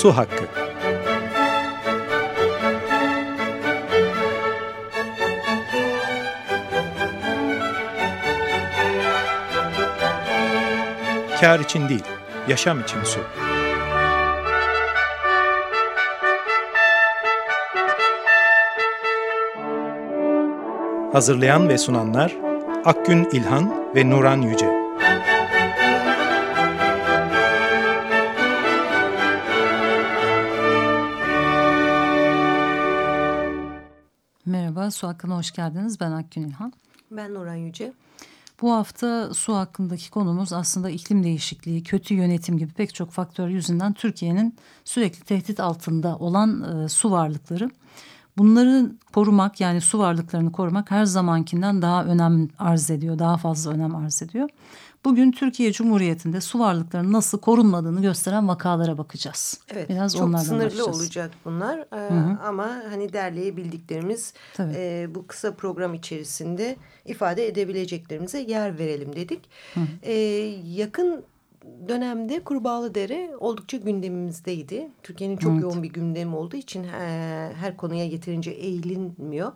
Su Hakkı Kar için değil, yaşam için su. Hazırlayan ve sunanlar Akgün İlhan ve Nuran Yüce. Merhaba, Su Hakkı'na hoş geldiniz. Ben Akgün İlhan. Ben Nuran Yüce. Bu hafta su hakkındaki konumuz aslında iklim değişikliği, kötü yönetim gibi pek çok faktör yüzünden Türkiye'nin sürekli tehdit altında olan e, su varlıkları. Bunları korumak yani su varlıklarını korumak her zamankinden daha önem arz ediyor, daha fazla önem arz ediyor. Bugün Türkiye Cumhuriyeti'nde su varlıklarının nasıl korunmadığını gösteren vakalara bakacağız. Evet, Biraz çok onlardan sınırlı başlayacağız. olacak bunlar ee, Hı hı. ama hani derleyebildiklerimiz Tabii. e, bu kısa program içerisinde ifade edebileceklerimize yer verelim dedik. Hı hı. Ee, yakın dönemde Kurbağalıdere oldukça gündemimizdeydi. Türkiye'nin çok Evet. yoğun bir gündemi olduğu için e, her konuya yeterince eğilinmiyor.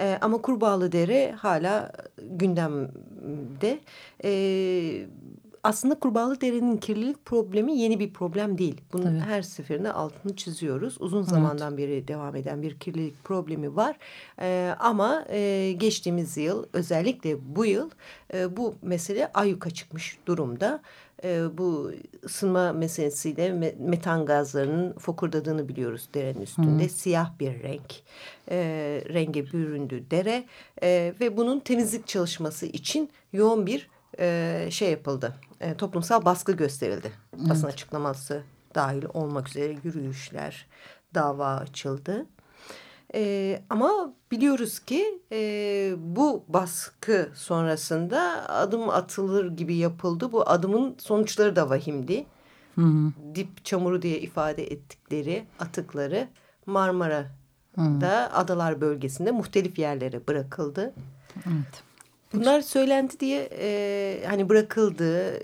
E, ama Kurbağalıdere hala gündemde. E, aslında Kurbağalıdere'nin kirlilik problemi yeni bir problem değil. Bunun Tabii. her seferinde altını çiziyoruz. Uzun zamandan beri devam eden bir kirlilik problemi var. Ama e, geçtiğimiz yıl özellikle bu yıl e, bu mesele ayyuka çıkmış durumda. E, bu ısınma meselesiyle me- metan gazlarının fokurdadığını biliyoruz derenin üstünde. Siyah bir renk. E, renge büründü dere E, ve bunun temizlik çalışması için yoğun bir e, şey yapıldı. E, toplumsal baskı gösterildi. Basın açıklaması dahil olmak üzere yürüyüşler, dava açıldı. E, ama biliyoruz ki e, bu baskı sonrasında adım atılır gibi yapıldı. Bu adımın sonuçları da vahimdi. Hı hı. Dip çamuru diye ifade ettikleri atıkları Marmara'da adalar bölgesinde muhtelif yerlere bırakıldı. Evet. Bunlar söylendi diye e, hani bırakıldı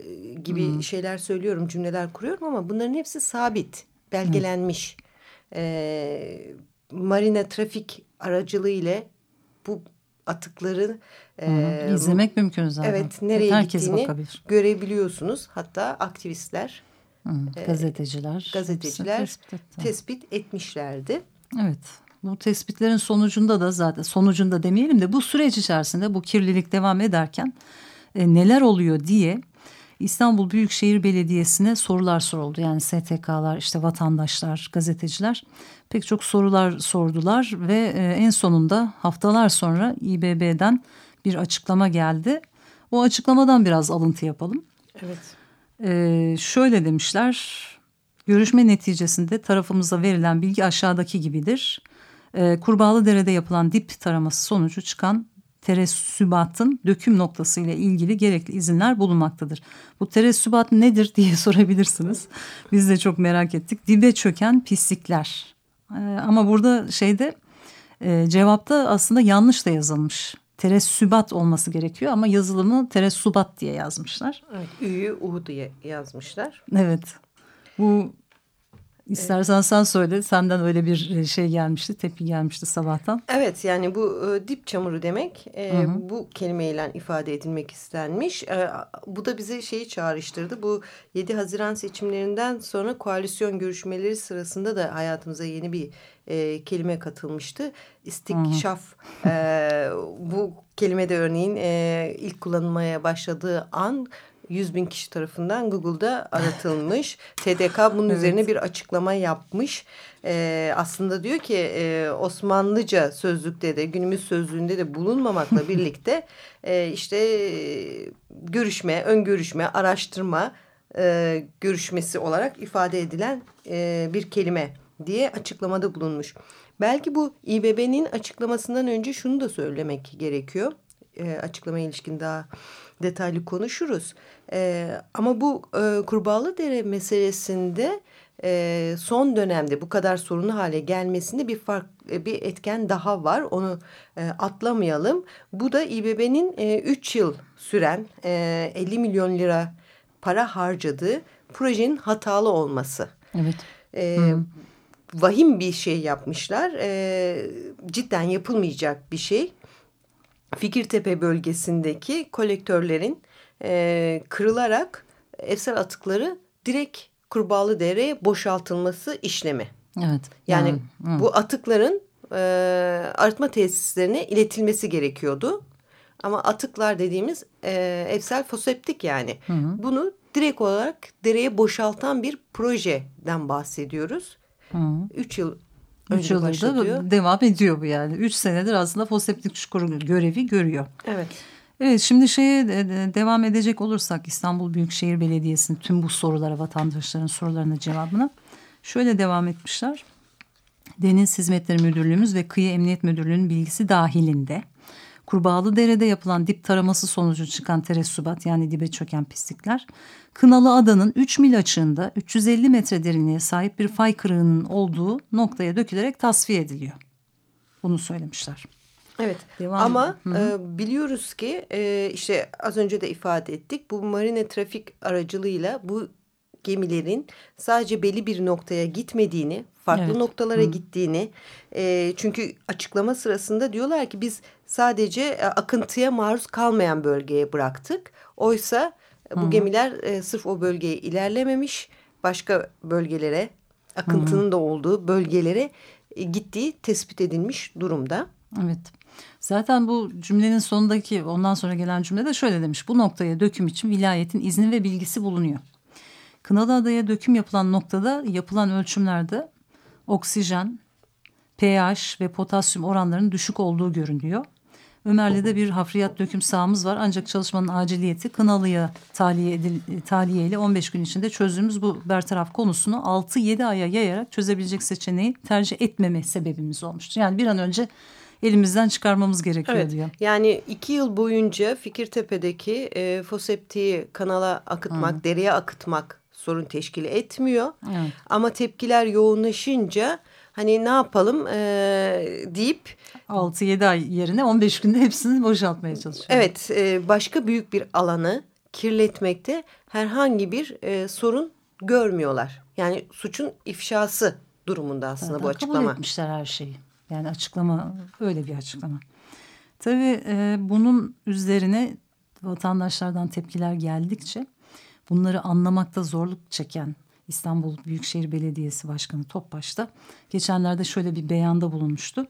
gibi şeyler söylüyorum, cümleler kuruyorum ama bunların hepsi sabit, belgelenmiş. E, marina trafik aracılığı ile bu atıkları hı. İzlemek mümkün zaten. evet nereye Herkes gittiğini bakabilir. görebiliyorsunuz. Hatta aktivistler, Hı, Gazeteciler. gazeteciler hepsi tespit etti. tespit etmişlerdi. Evet. Bu tespitlerin sonucunda da zaten sonucunda demeyelim de bu süreç içerisinde bu kirlilik devam ederken e, neler oluyor diye İstanbul Büyükşehir Belediyesi'ne sorular soruldu. Yani STK'lar, işte vatandaşlar, gazeteciler pek çok sorular sordular ve e, en sonunda haftalar sonra İBB'den bir açıklama geldi. O açıklamadan biraz alıntı yapalım. Evet. Ee, şöyle demişler. Görüşme neticesinde tarafımıza verilen bilgi aşağıdaki gibidir. Ee, Kurbağalıdere'de yapılan dip taraması sonucu çıkan teressübatın döküm noktası ile ilgili gerekli izinler bulunmaktadır. Bu teressübat nedir diye sorabilirsiniz. Biz de çok merak ettik. Dibe çöken pislikler. Ee, ama burada şeyde e, cevapta aslında yanlış da yazılmış. Teressübat olması gerekiyor ama yazılımı teressubat diye yazmışlar. evet. Ü'yü U diye yazmışlar. Evet. Bu istersen sen söyle. Senden öyle bir şey gelmişti, tepki gelmişti sabahtan. Evet yani bu e, dip çamuru demek e, Hı hı. bu kelimeyle ifade edilmek istenmiş. E, bu da bize şeyi çağrıştırdı. Bu 7 Haziran seçimlerinden sonra koalisyon görüşmeleri sırasında da hayatımıza yeni bir e, kelime katılmıştı. İstikşaf. E, bu kelime de örneğin e, ilk kullanılmaya başladığı an 100 bin kişi tarafından Google'da aratılmış. TDK bunun Evet. üzerine bir açıklama yapmış. Ee, aslında diyor ki e, Osmanlıca sözlükte de günümüz sözlüğünde de bulunmamakla birlikte e, işte görüşme, ön görüşme, araştırma e, görüşmesi olarak ifade edilen e, bir kelime diye açıklamada bulunmuş. Belki bu İBB'nin açıklamasından önce şunu da söylemek gerekiyor. E, açıklamaya ilişkin daha detaylı konuşuruz. E, ama bu e, Kurbağalıdere meselesinde e, son dönemde bu kadar sorunlu hale gelmesinde bir fark e, bir etken daha var. Onu e, atlamayalım. Bu da İBB'nin 3 yıl süren e, 50 milyon lira para harcadığı projenin hatalı olması. Evet. E, hmm. Vahim bir şey yapmışlar. E, cidden yapılmayacak bir şey. Fikirtepe bölgesindeki kolektörlerin e, kırılarak evsel atıkları direkt Kurbağalı Dere'ye boşaltılması işlemi. Evet. Yani, yani bu atıkların e, arıtma tesislerine iletilmesi gerekiyordu. Ama atıklar dediğimiz e, evsel foseptik yani. Hı hı. Bunu direkt olarak dereye boşaltan bir projeden bahsediyoruz. Hı. Üç yıl Üç yıldır da devam ediyor bu yani. Üç senedir aslında foseptik çukuru görevi görüyor. Evet. Evet şimdi şeye devam edecek olursak İstanbul Büyükşehir Belediyesi'nin tüm bu sorulara vatandaşların sorularına cevabına şöyle devam etmişler. Deniz Hizmetleri Müdürlüğümüz ve Kıyı Emniyet Müdürlüğü'nün bilgisi dahilinde Kurbağalı Dere'de yapılan dip taraması sonucu çıkan teresubat yani dibe çöken pislikler Kınalı Adanın 3 mil açığında 350 metre derinliğe sahip bir fay kırığının olduğu noktaya dökülerek tasfiye ediliyor. Bunu söylemişler. Evet Devam ama e, biliyoruz ki e, işte az önce de ifade ettik bu marine trafik aracılığıyla bu gemilerin sadece belli bir noktaya gitmediğini farklı evet. noktalara Hı. gittiğini e, çünkü açıklama sırasında diyorlar ki biz sadece e, akıntıya maruz kalmayan bölgeye bıraktık. Oysa e, bu Hı. gemiler e, sırf o bölgeye ilerlememiş başka bölgelere akıntının Hı. da olduğu bölgelere e, gittiği tespit edilmiş durumda. Evet. Zaten bu cümlenin sonundaki ondan sonra gelen cümlede şöyle demiş. Bu noktaya döküm için vilayetin izni ve bilgisi bulunuyor. Kınalı Adaya döküm yapılan noktada yapılan ölçümlerde oksijen, pH ve potasyum oranlarının düşük olduğu görünüyor. Ömerli'de bir hafriyat döküm sahamız var ancak çalışmanın aciliyeti Kınalı'ya tahliye, edil, tahliye ile 15 gün içinde çözdüğümüz bu bertaraf konusunu 6-7 aya yayarak çözebilecek seçeneği tercih etmeme sebebimiz olmuştu. Yani bir an önce elimizden çıkarmamız gerekiyor evet, diyor. Yani iki yıl boyunca Fikirtepe'deki e, foseptiği kanala akıtmak, Hı. dereye akıtmak sorun teşkil etmiyor. Evet. Ama tepkiler yoğunlaşınca hani ne yapalım e, deyip 6-7 ay yerine 15 günde hepsini boşaltmaya çalışıyor. Evet e, başka büyük bir alanı kirletmekte herhangi bir e, sorun görmüyorlar. Yani suçun ifşası durumunda aslında Zaten bu açıklama. Kabul etmişler her şeyi. Yani açıklama öyle bir açıklama. Tabii e, bunun üzerine vatandaşlardan tepkiler geldikçe bunları anlamakta zorluk çeken İstanbul Büyükşehir Belediyesi Başkanı Topbaş'ta geçenlerde şöyle bir beyanda bulunmuştu.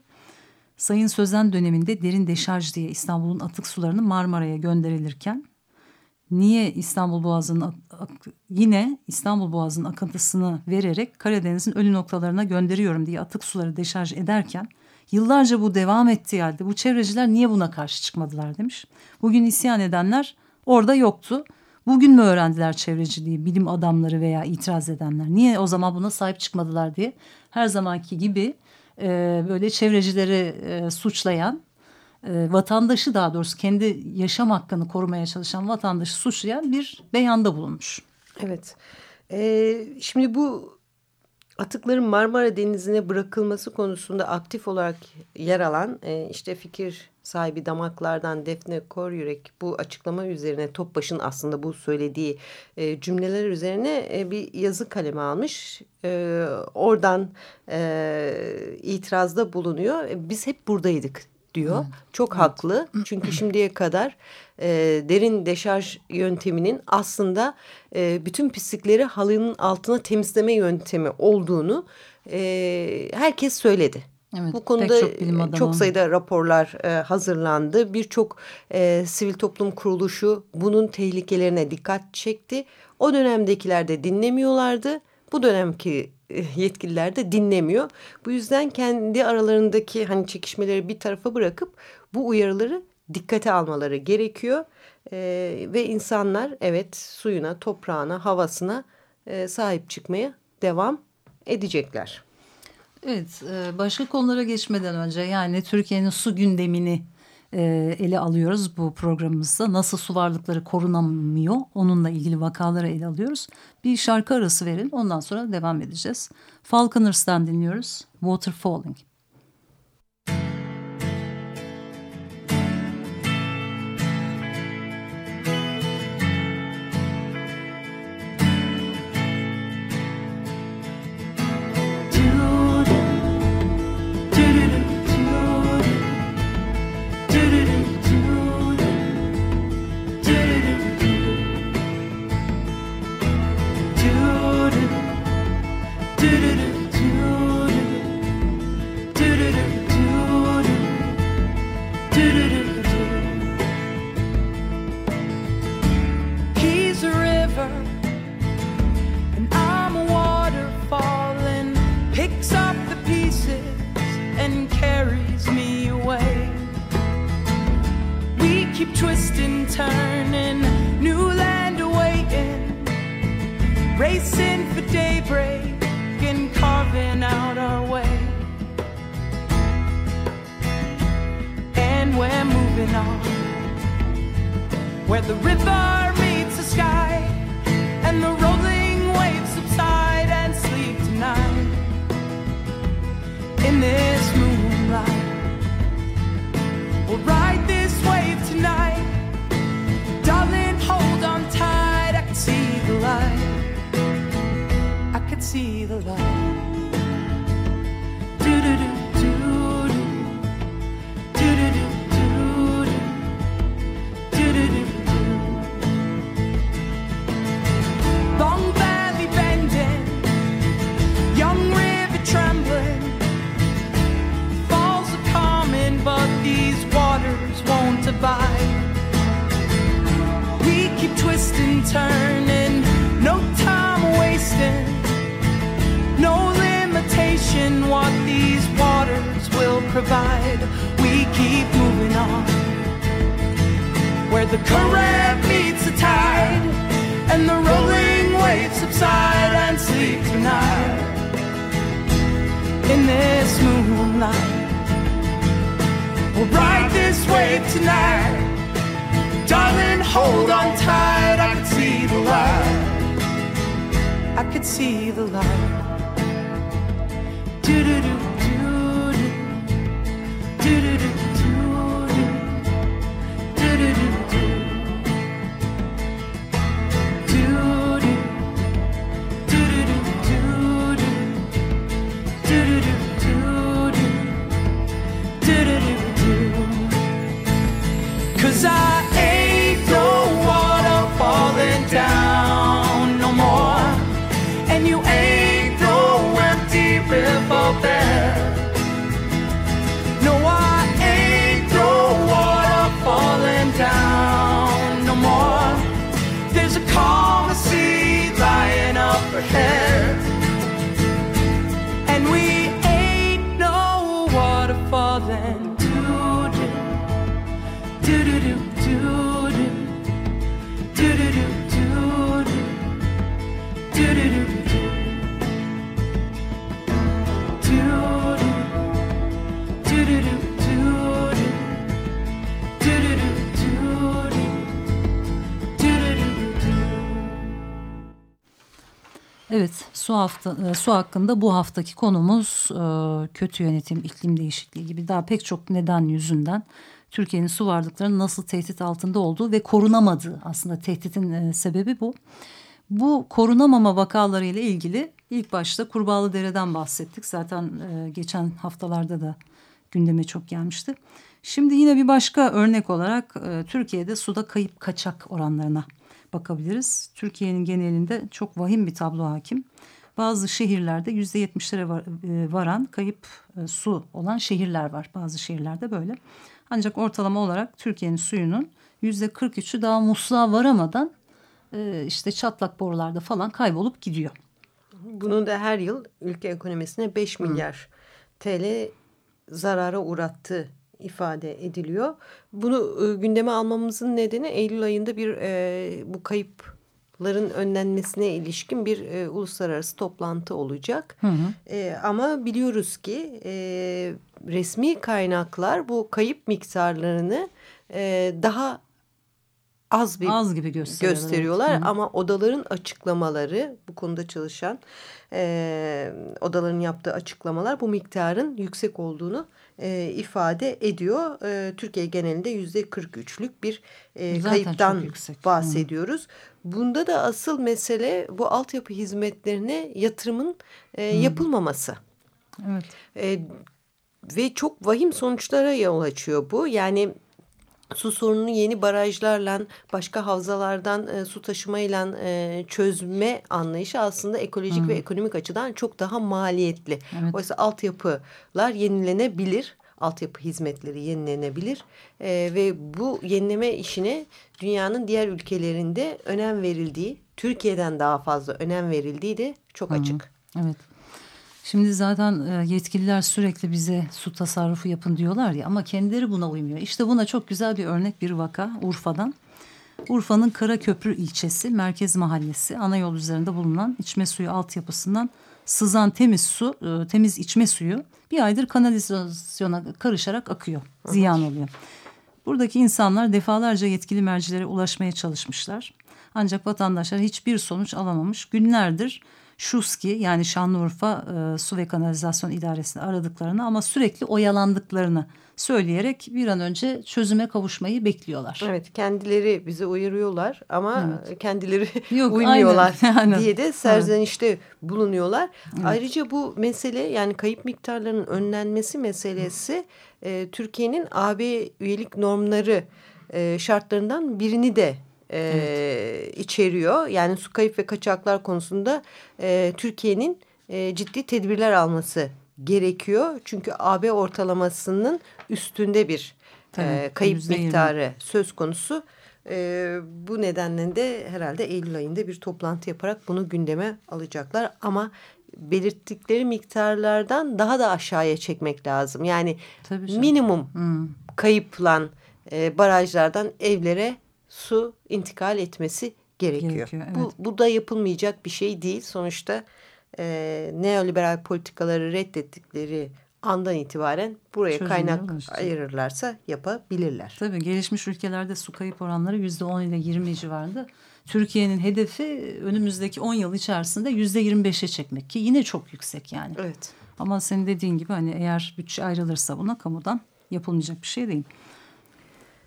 Sayın Sözen döneminde derin deşarj diye İstanbul'un atık sularını Marmara'ya gönderilirken niye İstanbul Boğazı'nın yine İstanbul Boğazı'nın akıntısını vererek Karadeniz'in ölü noktalarına gönderiyorum diye atık suları deşarj ederken yıllarca bu devam ettiği halde bu çevreciler niye buna karşı çıkmadılar demiş. Bugün isyan edenler orada yoktu. Bugün mü öğrendiler çevreciliği bilim adamları veya itiraz edenler? Niye o zaman buna sahip çıkmadılar diye her zamanki gibi e, böyle çevrecileri e, suçlayan e, vatandaşı daha doğrusu kendi yaşam hakkını korumaya çalışan vatandaşı suçlayan bir beyanda bulunmuş. Evet. Ee, şimdi bu atıkların Marmara Denizi'ne bırakılması konusunda aktif olarak yer alan e, işte fikir sahibi damaklardan Defne Koryürek bu açıklama üzerine Topbaş'ın aslında bu söylediği e, cümleler üzerine e, bir yazı kaleme almış. E, oradan e, itirazda bulunuyor. E, biz hep buradaydık diyor. Evet. Çok evet. haklı. Çünkü şimdiye kadar e, derin deşarj yönteminin aslında e, bütün pislikleri halının altına temizleme yöntemi olduğunu e, herkes söyledi. Evet, Bu konuda çok, çok sayıda raporlar e, hazırlandı. Birçok e, sivil toplum kuruluşu bunun tehlikelerine dikkat çekti. O dönemdekiler de dinlemiyorlardı. Bu dönemki e, yetkililer de dinlemiyor. Bu yüzden kendi aralarındaki hani çekişmeleri bir tarafa bırakıp bu uyarıları dikkate almaları gerekiyor. E, ve insanlar evet suyuna, toprağına, havasına e, sahip çıkmaya devam edecekler. Evet, e, başka konulara geçmeden önce yani Türkiye'nin su gündemini e, ele alıyoruz bu programımızda. Nasıl su varlıkları korunamıyor onunla ilgili vakaları ele alıyoruz. Bir şarkı arası verin ondan sonra devam edeceğiz. Falconers'tan dinliyoruz Water Falling. I can see the light. Tonight. Darling, hold on tight. I could see the light. I could see the light. Do do do. Evet, su hafta e, su hakkında bu haftaki konumuz e, kötü yönetim, iklim değişikliği gibi daha pek çok neden yüzünden Türkiye'nin su varlıklarının nasıl tehdit altında olduğu ve korunamadığı aslında tehditin e, sebebi bu. Bu korunamama vakaları ile ilgili ilk başta Kurbağalı Dere'den bahsettik. Zaten geçen haftalarda da gündeme çok gelmişti. Şimdi yine bir başka örnek olarak Türkiye'de suda kayıp kaçak oranlarına bakabiliriz. Türkiye'nin genelinde çok vahim bir tablo hakim. Bazı şehirlerde yüzde yetmişlere e, varan kayıp e, su olan şehirler var. Bazı şehirlerde böyle. Ancak ortalama olarak Türkiye'nin suyunun yüzde 43'ü daha musluğa varamadan e, işte çatlak borularda falan kaybolup gidiyor. Bunun da her yıl ülke ekonomisine 5 milyar Hı. TL zarara uğrattığı ifade ediliyor. Bunu e, gündeme almamızın nedeni Eylül ayında bir e, bu kayıpların önlenmesine ilişkin bir e, uluslararası toplantı olacak. Hı hı. E, ama biliyoruz ki e, resmi kaynaklar bu kayıp miktarlarını e, daha az bir az gibi gösteriyorlar, gösteriyorlar evet. ama odaların açıklamaları bu konuda çalışan e, odaların yaptığı açıklamalar bu miktarın yüksek olduğunu e, ifade ediyor. E, Türkiye genelinde yüzde 43'lük bir e, kayıptan bahsediyoruz. Hı. Bunda da asıl mesele bu altyapı hizmetlerine yatırımın e, yapılmaması. Evet. E, ve çok vahim sonuçlara yol açıyor bu. Yani su sorununu yeni barajlarla başka havzalardan e, su taşımayla e, çözme anlayışı aslında ekolojik hmm. ve ekonomik açıdan çok daha maliyetli. Evet. Oysa altyapılar yenilenebilir altyapı hizmetleri yenilenebilir e, ve bu yenileme işine dünyanın diğer ülkelerinde önem verildiği, Türkiye'den daha fazla önem verildiği de çok Hı -hı. açık. Evet. Şimdi zaten e, yetkililer sürekli bize su tasarrufu yapın diyorlar ya ama kendileri buna uymuyor. İşte buna çok güzel bir örnek bir vaka Urfa'dan. Urfa'nın Karaköprü ilçesi Merkez Mahallesi ana yol üzerinde bulunan içme suyu altyapısından sızan temiz su, e, temiz içme suyu bir aydır kanalizasyona karışarak akıyor. Ziyan oluyor. Buradaki insanlar defalarca yetkili mercilere ulaşmaya çalışmışlar. Ancak vatandaşlar hiçbir sonuç alamamış. Günlerdir Şuski yani Şanlıurfa e, Su ve Kanalizasyon İdaresi'ni aradıklarını ama sürekli oyalandıklarını söyleyerek bir an önce çözüme kavuşmayı bekliyorlar. Evet kendileri bizi uyarıyorlar ama evet. kendileri Yok, uymuyorlar aynen, diye de serzenişte evet. bulunuyorlar. Evet. Ayrıca bu mesele yani kayıp miktarlarının önlenmesi meselesi e, Türkiye'nin AB üyelik normları e, şartlarından birini de e, evet. içeriyor. Yani su kayıp ve kaçaklar konusunda e, Türkiye'nin e, ciddi tedbirler alması gerekiyor. Çünkü AB ortalamasının üstünde bir Tabii, e, kayıp miktarı söz konusu. E, bu nedenle de herhalde Eylül ayında bir toplantı yaparak bunu gündeme alacaklar. Ama belirttikleri miktarlardan daha da aşağıya çekmek lazım. Yani Tabii minimum hmm. kayıplan e, barajlardan evlere su intikal etmesi gerekiyor. gerekiyor evet. bu, bu da yapılmayacak bir şey değil. Sonuçta e, neoliberal politikaları reddettikleri andan itibaren buraya Çözümler kaynak işte. ayırırlarsa yapabilirler. Tabii gelişmiş ülkelerde su kayıp oranları yüzde on ile yirmi civarında. Türkiye'nin hedefi önümüzdeki on yıl içerisinde yüzde yirmi beşe çekmek ki yine çok yüksek yani. Evet. Ama senin dediğin gibi hani eğer bütçe ayrılırsa buna kamudan yapılmayacak bir şey değil.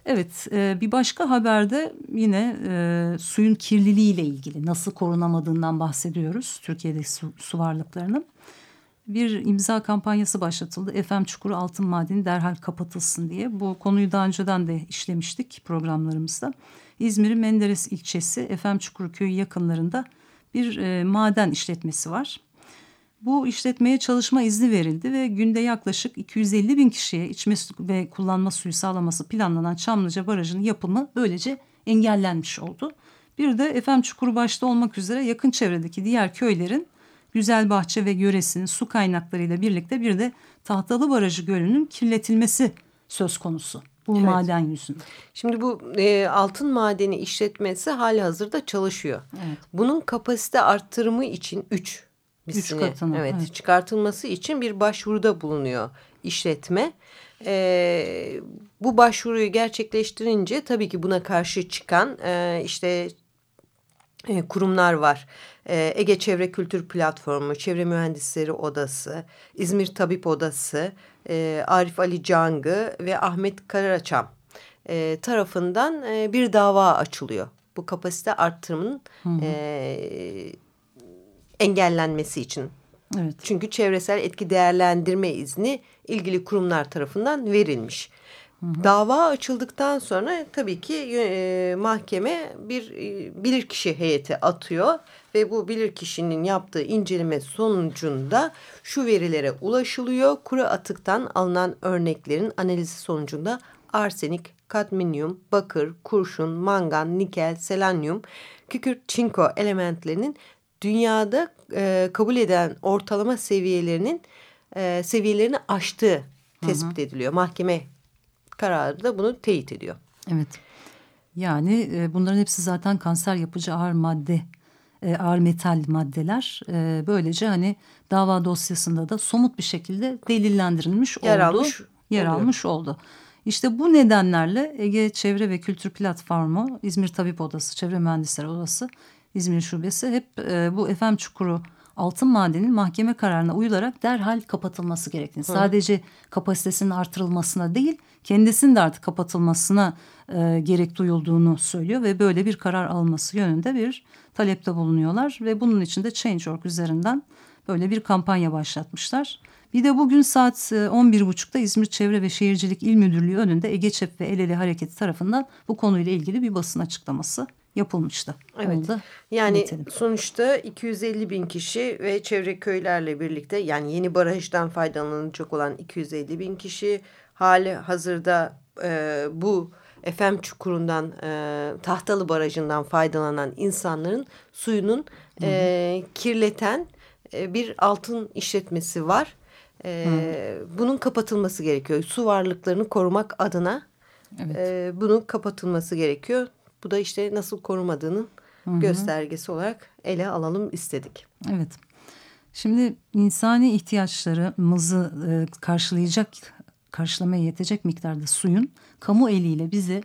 Evet e, bir başka haberde yine e, suyun kirliliği ile ilgili nasıl korunamadığından bahsediyoruz Türkiye'deki su, su varlıklarının. Bir imza kampanyası başlatıldı. Efem Çukuru Altın Madeni derhal kapatılsın diye. Bu konuyu daha önceden de işlemiştik programlarımızda. İzmir'in Menderes ilçesi Efem Çukuru köyü yakınlarında bir e, maden işletmesi var bu işletmeye çalışma izni verildi ve günde yaklaşık 250 bin kişiye içme ve kullanma suyu sağlaması planlanan Çamlıca Barajı'nın yapımı böylece engellenmiş oldu. Bir de Efem Çukuru başta olmak üzere yakın çevredeki diğer köylerin Güzelbahçe ve yöresinin su kaynaklarıyla birlikte bir de Tahtalı Barajı Gölü'nün kirletilmesi söz konusu. Bu evet. maden yüzünden. Şimdi bu e, altın madeni işletmesi hali hazırda çalışıyor. Evet. Bunun kapasite arttırımı için 3 misini katını, evet, evet. çıkartılması için bir başvuruda bulunuyor işletme. E, bu başvuruyu gerçekleştirince tabii ki buna karşı çıkan e, işte e, kurumlar var. E, Ege Çevre Kültür Platformu, Çevre Mühendisleri Odası, İzmir Tabip Odası, e, Arif Ali Cangı ve Ahmet Karaçam e, tarafından e, bir dava açılıyor. Bu kapasite arttırımının hmm. e, engellenmesi için. Evet. Çünkü çevresel etki değerlendirme izni ilgili kurumlar tarafından verilmiş. Hı hı. Dava açıldıktan sonra tabii ki e, mahkeme bir e, bilirkişi heyeti atıyor ve bu bilirkişinin yaptığı inceleme sonucunda şu verilere ulaşılıyor. Kuru atıktan alınan örneklerin analizi sonucunda arsenik, kadmiyum, bakır, kurşun, mangan, nikel, selenyum, kükürt, çinko elementlerinin dünyada e, kabul eden ortalama seviyelerinin e, seviyelerini aştığı tespit hı hı. ediliyor. Mahkeme kararı da bunu teyit ediyor. Evet. Yani e, bunların hepsi zaten kanser yapıcı ağır madde, e, ağır metal maddeler. E, böylece hani dava dosyasında da somut bir şekilde delillendirilmiş yer oldu. Almış yer oluyor. almış oldu. İşte bu nedenlerle Ege Çevre ve Kültür Platformu, İzmir Tabip Odası, Çevre Mühendisleri Odası İzmir Şubesi hep e, bu FM Çukuru altın madenin mahkeme kararına uyularak derhal kapatılması gerektiğini. Hı. Sadece kapasitesinin artırılmasına değil kendisinin de artık kapatılmasına e, gerek duyulduğunu söylüyor ve böyle bir karar alması yönünde bir talepte bulunuyorlar ve bunun için de Change.org üzerinden böyle bir kampanya başlatmışlar. Bir de bugün saat 11.30'da e, İzmir Çevre ve Şehircilik İl Müdürlüğü önünde Ege Çep ve El Ele Hareketi tarafından bu konuyla ilgili bir basın açıklaması yapılmıştı. Evet. Yani iletelim. sonuçta 250 bin kişi ve çevre köylerle birlikte yani yeni barajdan faydalanacak olan 250 bin kişi hali hazırda e, bu Efem Çukuru'ndan e, Tahtalı Barajı'ndan faydalanan insanların suyunun e, kirleten e, bir altın işletmesi var. E, bunun kapatılması gerekiyor. Su varlıklarını korumak adına evet. e, bunun kapatılması gerekiyor. Bu da işte nasıl korumadığının Hı -hı. göstergesi olarak ele alalım istedik. Evet. Şimdi insani ihtiyaçlarımızı e, karşılayacak, karşılamaya yetecek miktarda suyun kamu eliyle bize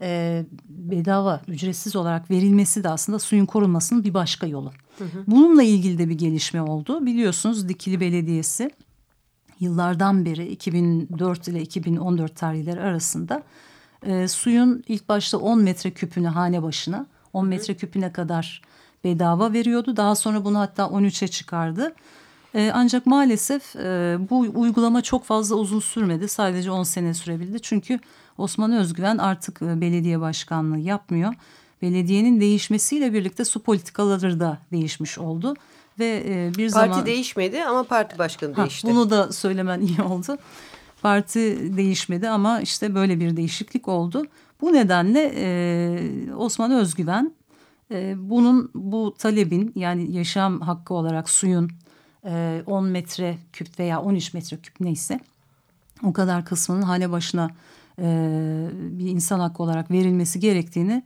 e, bedava, ücretsiz olarak verilmesi de aslında suyun korunmasının bir başka yolu. Hı hı. Bununla ilgili de bir gelişme oldu. Biliyorsunuz Dikili Belediyesi yıllardan beri 2004 ile 2014 tarihleri arasında e, suyun ilk başta 10 metre küpünü hane başına 10 metre küpüne kadar bedava veriyordu. Daha sonra bunu hatta 13'e çıkardı. E, ancak maalesef e, bu uygulama çok fazla uzun sürmedi. Sadece 10 sene sürebildi. Çünkü Osman Özgüven artık e, belediye başkanlığı yapmıyor. Belediyenin değişmesiyle birlikte su politikaları da değişmiş oldu. Ve e, bir parti zaman... değişmedi ama parti başkanı ha, değişti. Bunu da söylemen iyi oldu. Parti değişmedi ama işte böyle bir değişiklik oldu. Bu nedenle e, Osman Özgüven e, bunun bu talebin yani yaşam hakkı olarak suyun e, 10 metre küp veya 13 metre küp neyse o kadar kısmının hane başına e, bir insan hakkı olarak verilmesi gerektiğini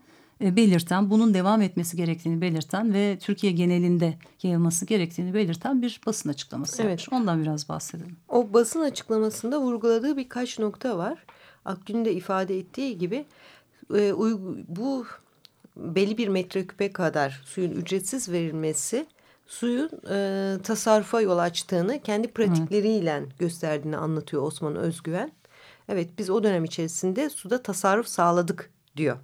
belirten, bunun devam etmesi gerektiğini belirten ve Türkiye genelinde yayılması gerektiğini belirten bir basın açıklaması evet. yapmış. Ondan biraz bahsedelim. O basın açıklamasında vurguladığı birkaç nokta var. Akgün'ün de ifade ettiği gibi e, bu belli bir metreküpe kadar suyun ücretsiz verilmesi suyun e, tasarrufa yol açtığını kendi pratikleriyle evet. gösterdiğini anlatıyor Osman Özgüven. Evet biz o dönem içerisinde suda tasarruf sağladık diyor.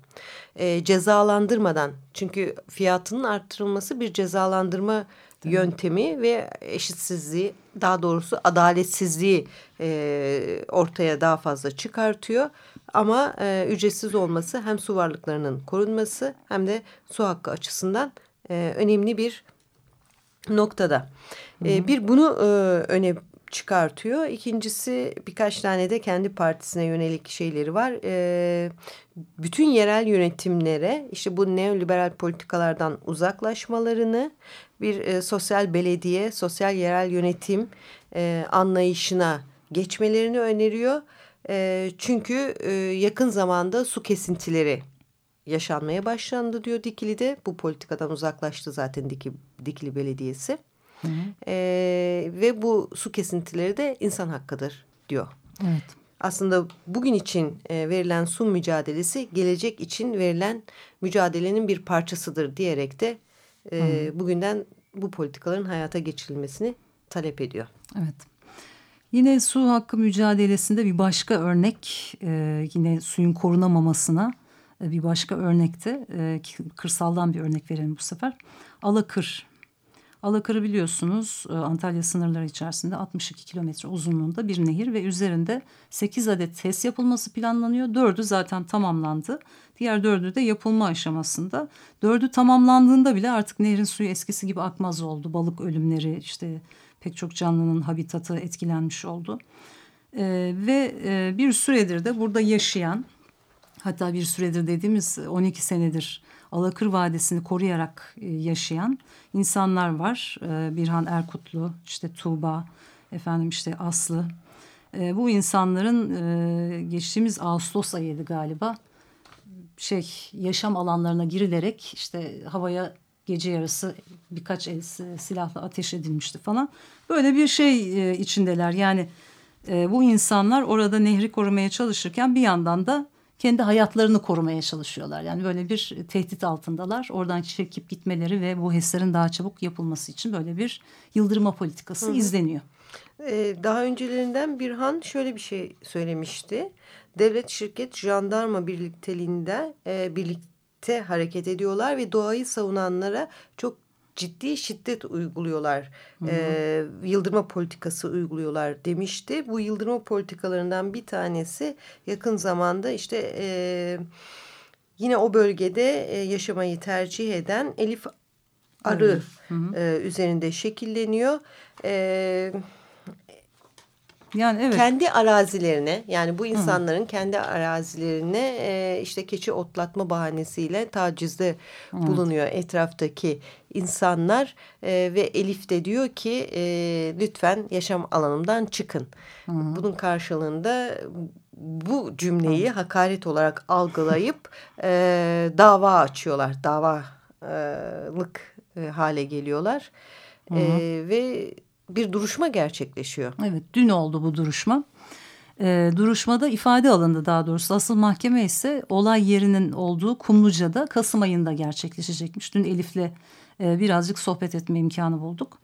E, cezalandırmadan çünkü fiyatının arttırılması bir cezalandırma Değil yöntemi mi? ve eşitsizliği daha doğrusu adaletsizliği e, ortaya daha fazla çıkartıyor. Ama e, ücretsiz olması hem su varlıklarının korunması hem de su hakkı açısından e, önemli bir noktada. Hı hı. E, bir bunu e, öne çıkartıyor. İkincisi birkaç tane de kendi partisine yönelik şeyleri var. E, bütün yerel yönetimlere işte bu neoliberal politikalardan uzaklaşmalarını bir e, sosyal belediye, sosyal yerel yönetim e, anlayışına geçmelerini öneriyor. E, çünkü e, yakın zamanda su kesintileri yaşanmaya başlandı diyor Dikili'de. Bu politikadan uzaklaştı zaten Dikili, Dikili Belediyesi. Hı hı. E, ve bu su kesintileri de insan hakkıdır diyor. Evet. Aslında bugün için e, verilen su mücadelesi gelecek için verilen mücadelenin bir parçasıdır diyerek de e, bugünden bu politikaların hayata geçirilmesini talep ediyor. Evet. Yine su hakkı mücadelesinde bir başka örnek e, yine suyun korunamamasına e, bir başka örnekte e, kırsaldan bir örnek verelim bu sefer. Alakır Alakır'ı biliyorsunuz e, Antalya sınırları içerisinde 62 kilometre uzunluğunda bir nehir ve üzerinde 8 adet test yapılması planlanıyor. Dördü zaten tamamlandı. Diğer dördü de yapılma aşamasında. Dördü tamamlandığında bile artık nehrin suyu eskisi gibi akmaz oldu. Balık ölümleri işte pek çok canlının habitatı etkilenmiş oldu. Ee, ve e, bir süredir de burada yaşayan hatta bir süredir dediğimiz 12 senedir Alakır Vadisi'ni koruyarak e, yaşayan insanlar var. E, Birhan Erkutlu, işte Tuğba, efendim işte Aslı. E, bu insanların geçtiğimiz Ağustos ayıydı galiba. Şey yaşam alanlarına girilerek işte havaya gece yarısı birkaç el silahla ateş edilmişti falan. Böyle bir şey içindeler. Yani bu insanlar orada nehri korumaya çalışırken bir yandan da kendi hayatlarını korumaya çalışıyorlar. Yani böyle bir tehdit altındalar. Oradan çekip gitmeleri ve bu HES'lerin daha çabuk yapılması için böyle bir yıldırma politikası Hı izleniyor. Ee, daha öncelerinden Birhan şöyle bir şey söylemişti. Devlet, şirket, jandarma birlikteliğinde e, birlikte hareket ediyorlar ve doğayı savunanlara çok ciddi şiddet uyguluyorlar. Hı hı. E, yıldırma politikası uyguluyorlar demişti. Bu yıldırma politikalarından bir tanesi yakın zamanda işte e, yine o bölgede e, yaşamayı tercih eden Elif Arı hı hı. E, üzerinde şekilleniyor. Evet yani evet. Kendi arazilerine yani bu insanların Hı. kendi arazilerine e, işte keçi otlatma bahanesiyle tacizde Hı. bulunuyor etraftaki insanlar e, ve Elif de diyor ki e, lütfen yaşam alanımdan çıkın. Hı. Bunun karşılığında bu cümleyi Hı. hakaret olarak algılayıp e, dava açıyorlar. Davalık e, hale geliyorlar. Hı. E, ve bir duruşma gerçekleşiyor. Evet dün oldu bu duruşma. E, duruşmada ifade alındı daha doğrusu. Asıl mahkeme ise olay yerinin olduğu Kumluca'da Kasım ayında gerçekleşecekmiş. Dün Elif'le e, birazcık sohbet etme imkanı bulduk.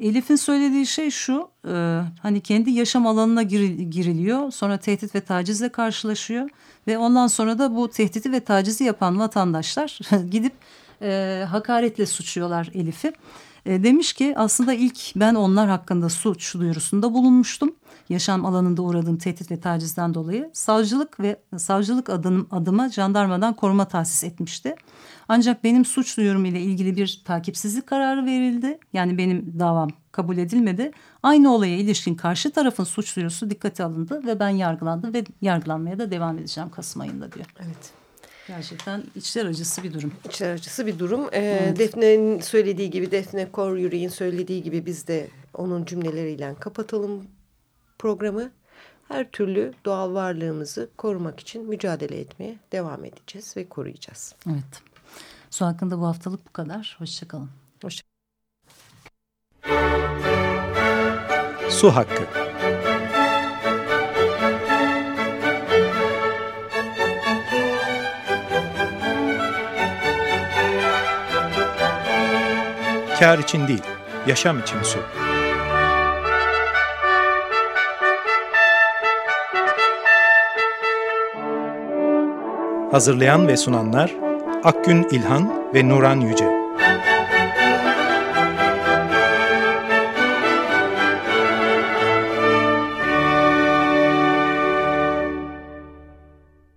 Elif'in söylediği şey şu e, hani kendi yaşam alanına gir, giriliyor sonra tehdit ve tacizle karşılaşıyor ve ondan sonra da bu tehditi ve tacizi yapan vatandaşlar gidip e, hakaretle suçluyorlar Elif'i. E, demiş ki aslında ilk ben onlar hakkında suç duyurusunda bulunmuştum. Yaşam alanında uğradığım tehdit ve tacizden dolayı savcılık ve savcılık adım, adıma jandarmadan koruma tahsis etmişti. Ancak benim suç duyurum ile ilgili bir takipsizlik kararı verildi. Yani benim davam kabul edilmedi. Aynı olaya ilişkin karşı tarafın suç duyurusu dikkate alındı ve ben yargılandım ve yargılanmaya da devam edeceğim Kasım ayında diyor. Evet. Gerçekten içler acısı bir durum. İçler acısı bir durum. Ee, evet. Defne'nin söylediği gibi, Defne Kor Yüreğin söylediği gibi biz de onun cümleleriyle kapatalım programı. Her türlü doğal varlığımızı korumak için mücadele etmeye devam edeceğiz ve koruyacağız. Evet. Su hakkında bu haftalık bu kadar. Hoşçakalın. Hoşçakalın. Su hakkı. Kar için değil, yaşam için su. Hazırlayan ve sunanlar Akgün İlhan ve Nuran Yüce.